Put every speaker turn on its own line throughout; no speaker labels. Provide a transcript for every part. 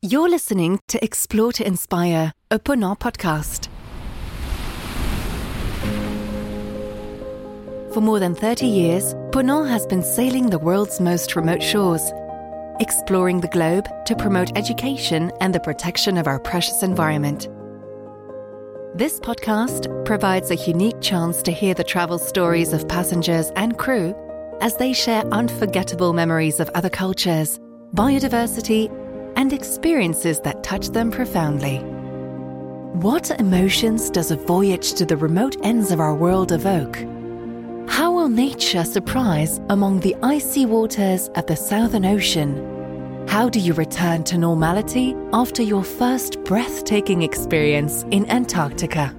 You're listening to Explore to Inspire, a Ponant podcast. For more than 30 years, Ponant has been sailing the world's most remote shores, exploring the globe to promote education and the protection of our precious environment. This podcast provides a unique chance to hear the travel stories of passengers and crew as they share unforgettable memories of other cultures, biodiversity, and experiences that touch them profoundly. What emotions does a voyage to the remote ends of our world evoke? How will nature surprise among the icy waters of the Southern Ocean? How do you return to normality after your first breathtaking experience in Antarctica?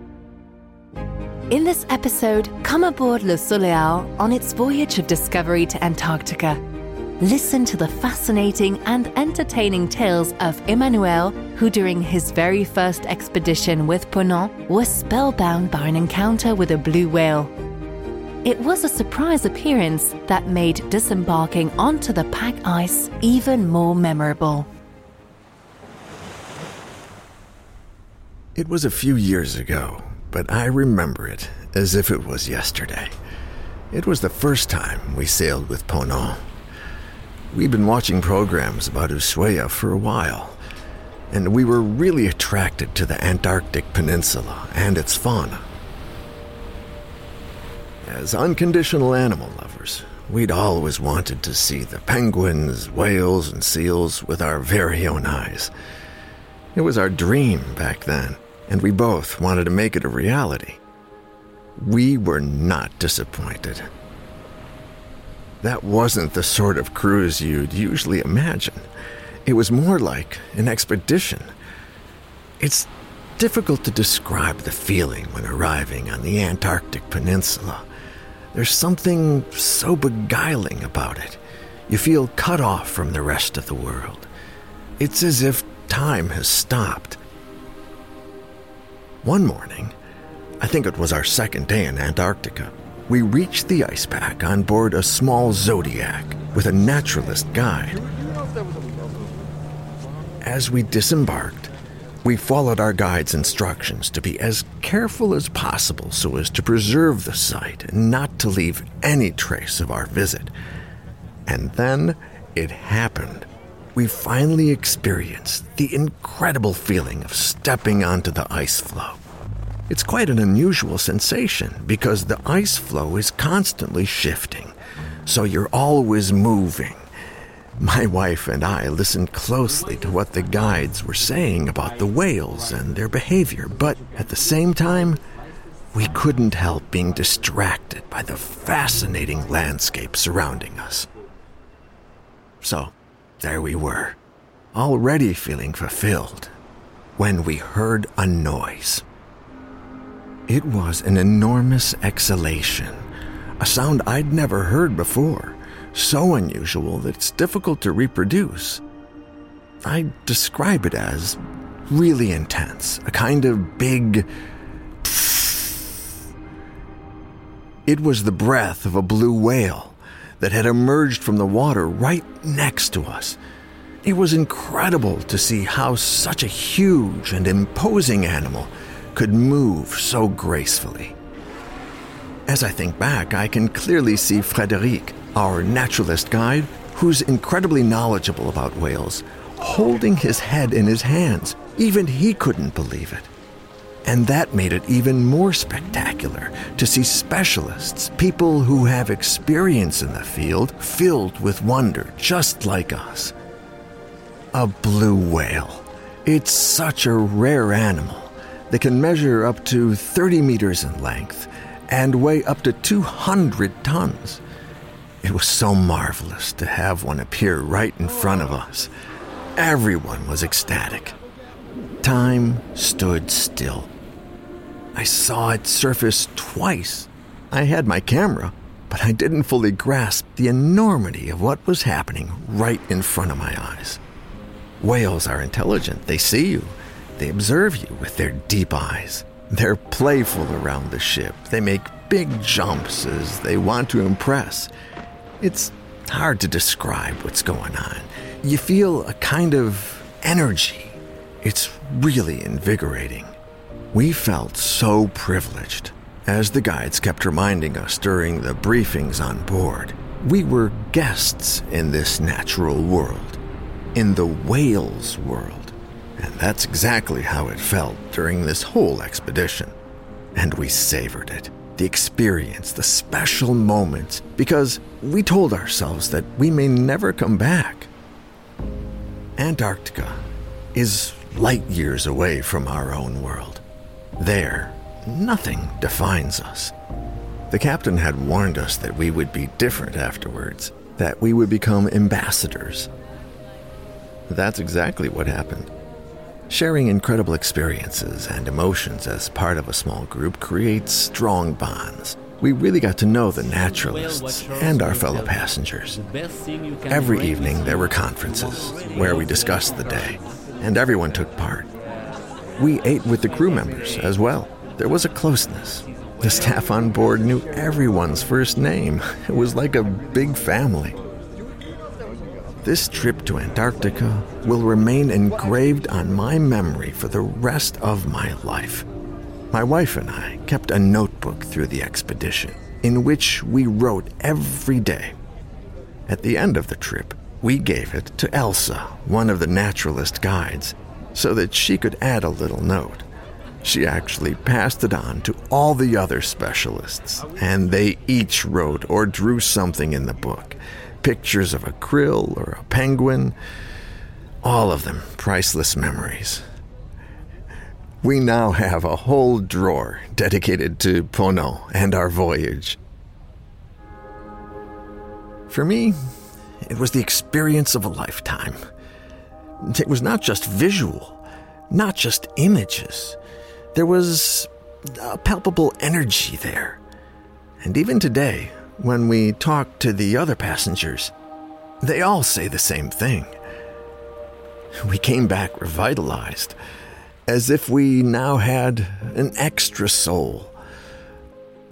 In this episode, come aboard Le Soléal on its voyage of discovery to Antarctica. Listen to the fascinating and entertaining tales of Emmanuel, who during his very first expedition with Ponant was spellbound by an encounter with a blue whale. It was a surprise appearance that made disembarking onto the pack ice even more memorable.
It was a few years ago, but I remember it as if it was yesterday. It was the first time we sailed with Ponant. We'd been watching programs about Ushuaia for a while, and we were really attracted to the Antarctic Peninsula and its fauna. As unconditional animal lovers, we'd always wanted to see the penguins, whales, and seals with our very own eyes. It was our dream back then, and we both wanted to make it a reality. We were not disappointed. That wasn't the sort of cruise you'd usually imagine. It was more like an expedition. It's difficult to describe the feeling when arriving on the Antarctic Peninsula. There's something so beguiling about it. You feel cut off from the rest of the world. It's as if time has stopped. One morning, I think it was our second day in Antarctica, we reached the ice pack on board a small Zodiac with a naturalist guide. As we disembarked, we followed our guide's instructions to be as careful as possible so as to preserve the site and not to leave any trace of our visit. And then it happened. We finally experienced the incredible feeling of stepping onto the ice floe. It's quite an unusual sensation because the ice floe is constantly shifting, so you're always moving. My wife and I listened closely to what the guides were saying about the whales and their behavior, but at the same time, we couldn't help being distracted by the fascinating landscape surrounding us. So, there we were, already feeling fulfilled, when we heard a noise. It was an enormous exhalation, a sound I'd never heard before so unusual that it's difficult to reproduce. I describe it as really intense, a kind of big. It was the breath of a blue whale that had emerged from the water right next to us. It was incredible to see how such a huge and imposing animal could move so gracefully. As I think back, I can clearly see Frederic, our naturalist guide, who's incredibly knowledgeable about whales, holding his head in his hands. Even he couldn't believe it. And that made it even more spectacular to see specialists, people who have experience in the field, filled with wonder, just like us. A blue whale. It's such a rare animal that can measure up to 30 meters in length and weigh up to 200 tons. It was so marvelous to have one appear right in front of us. Everyone was ecstatic. Time stood still. I saw it surface twice. I had my camera, but I didn't fully grasp the enormity of what was happening right in front of my eyes. Whales are intelligent, they see you, they observe you with their deep eyes. They're playful around the ship. They make big jumps as they want to impress. It's hard to describe what's going on. You feel a kind of energy. It's really invigorating. We felt so privileged, as the guides kept reminding us during the briefings on board. We were guests in this natural world, in the whales world. And that's exactly how it felt during this whole expedition. And we savored it the experience, the special moments, because we told ourselves that we may never come back. Antarctica is light years away from our own world. There, nothing defines us. The captain had warned us that we would be different afterwards, that we would become ambassadors. That's exactly what happened. Sharing incredible experiences and emotions as part of a small group creates strong bonds. We really got to know the naturalists and our fellow passengers. Every evening there were conferences where we discussed the day, and everyone took part. We ate with the crew members as well. There was a closeness. The staff on board knew everyone's first name. It was like a big family. This trip to Antarctica will remain engraved on my memory for the rest of my life. My wife and I kept a notebook through the expedition in which we wrote every day. At the end of the trip, we gave it to Elsa, one of the naturalist guides, so that she could add a little note. She actually passed it on to all the other specialists, and they each wrote or drew something in the book pictures of a krill or a penguin. All of them priceless memories. We now have a whole drawer dedicated to Ponant and our voyage. For me, it was the experience of a lifetime. It was not just visual, not just images. There was a palpable energy there. And even today, when we talk to the other passengers, they all say the same thing. We came back revitalized, as if we now had an extra soul.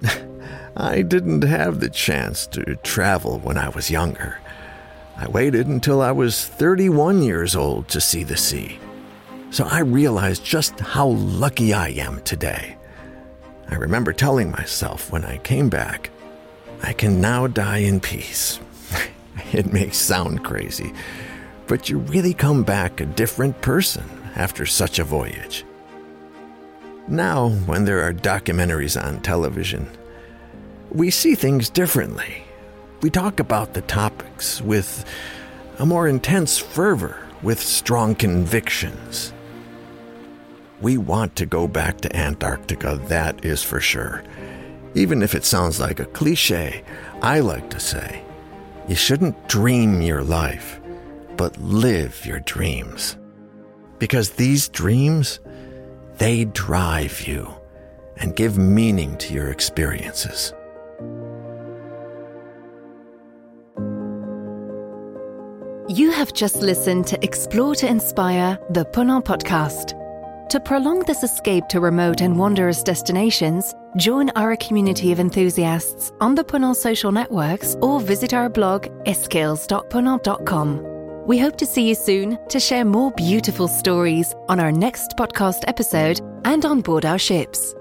I didn't have the chance to travel when I was younger. I waited until I was 31 years old to see the sea. So I realized just how lucky I am today. I remember telling myself when I came back I can now die in peace. it may sound crazy, but you really come back a different person after such a voyage. Now, when there are documentaries on television, we see things differently. We talk about the topics with a more intense fervor, with strong convictions. We want to go back to Antarctica, that is for sure. Even if it sounds like a cliche, I like to say, you shouldn't dream your life, but live your dreams. Because these dreams, they drive you and give meaning to your experiences.
You have just listened to Explore to Inspire, the Ponant podcast. To prolong this escape to remote and wondrous destinations, join our community of enthusiasts on the Ponant social networks or visit our blog escales.ponant.com. We hope to see you soon to share more beautiful stories on our next podcast episode and on board our ships.